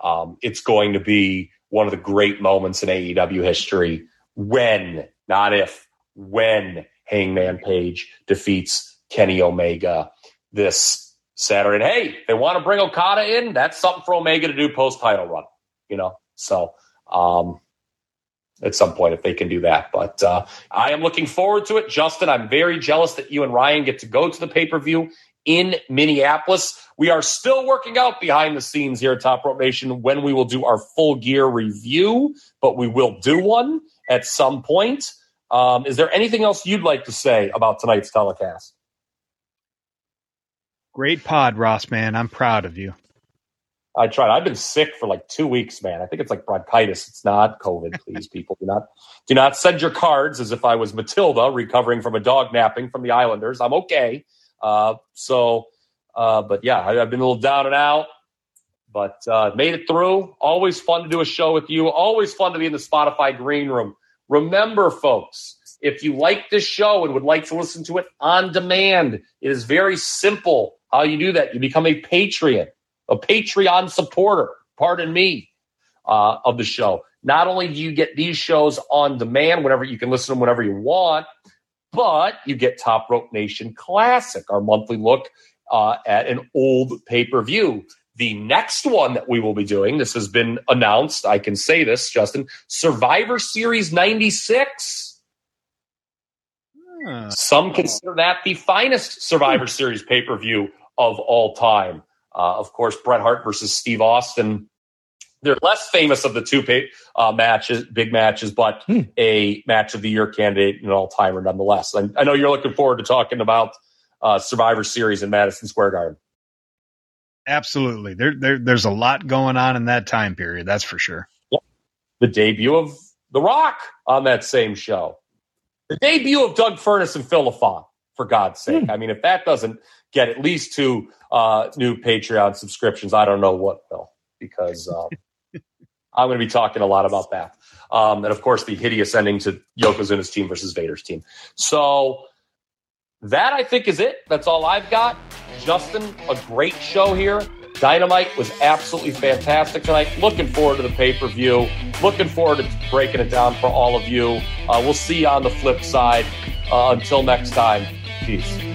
um, it's going to be one of the great moments in AEW history when, not if, when Hangman Page defeats Kenny Omega this Saturday. And hey, they want to bring Okada in. That's something for Omega to do post title run, you know? So, um, at some point if they can do that. But uh, I am looking forward to it. Justin, I'm very jealous that you and Ryan get to go to the pay per view in Minneapolis. We are still working out behind the scenes here at Top Rope Nation when we will do our full gear review, but we will do one at some point. Um, is there anything else you'd like to say about tonight's telecast? Great pod, Ross, man. I'm proud of you. I tried. I've been sick for like two weeks, man. I think it's like bronchitis. It's not COVID. Please, people, do not do not send your cards as if I was Matilda recovering from a dog napping from the Islanders. I'm okay. Uh, so, uh, but yeah, I, have been a little down and out, but uh, made it through. Always fun to do a show with you. Always fun to be in the Spotify green room. Remember, folks, if you like this show and would like to listen to it on demand, it is very simple. How you do that? You become a Patreon a Patreon supporter, pardon me, uh, of the show. Not only do you get these shows on demand, whenever you can listen to them whenever you want, but you get Top Rope Nation Classic, our monthly look uh, at an old pay per view. The next one that we will be doing, this has been announced. I can say this, Justin Survivor Series 96. Huh. Some consider that the finest Survivor Series pay per view of all time. Uh, of course, Bret Hart versus Steve Austin. They're less famous of the two pay, uh, matches, big matches, but Hmm. a match of the year candidate and an all timer nonetheless. And I know you're looking forward to talking about uh, Survivor Series in Madison Square Garden. Absolutely. There, there, there's a lot going on in that time period. That's for sure. The debut of The Rock on that same show. The debut of Doug Furnas and Phil LaFon, for God's sake. I mean, if that doesn't get at least two uh, new Patreon subscriptions, I don't know what will, because um, I'm going to be talking a lot about that. Um, and of course, the hideous ending to Yokozuna's team versus Vader's team. So that I think is it. That's all I've got. Justin, a great show here. Dynamite was absolutely fantastic tonight. Looking forward to the pay per view. Looking forward to breaking it down for all of you. Uh, we'll see you on the flip side. Uh, until next time, peace.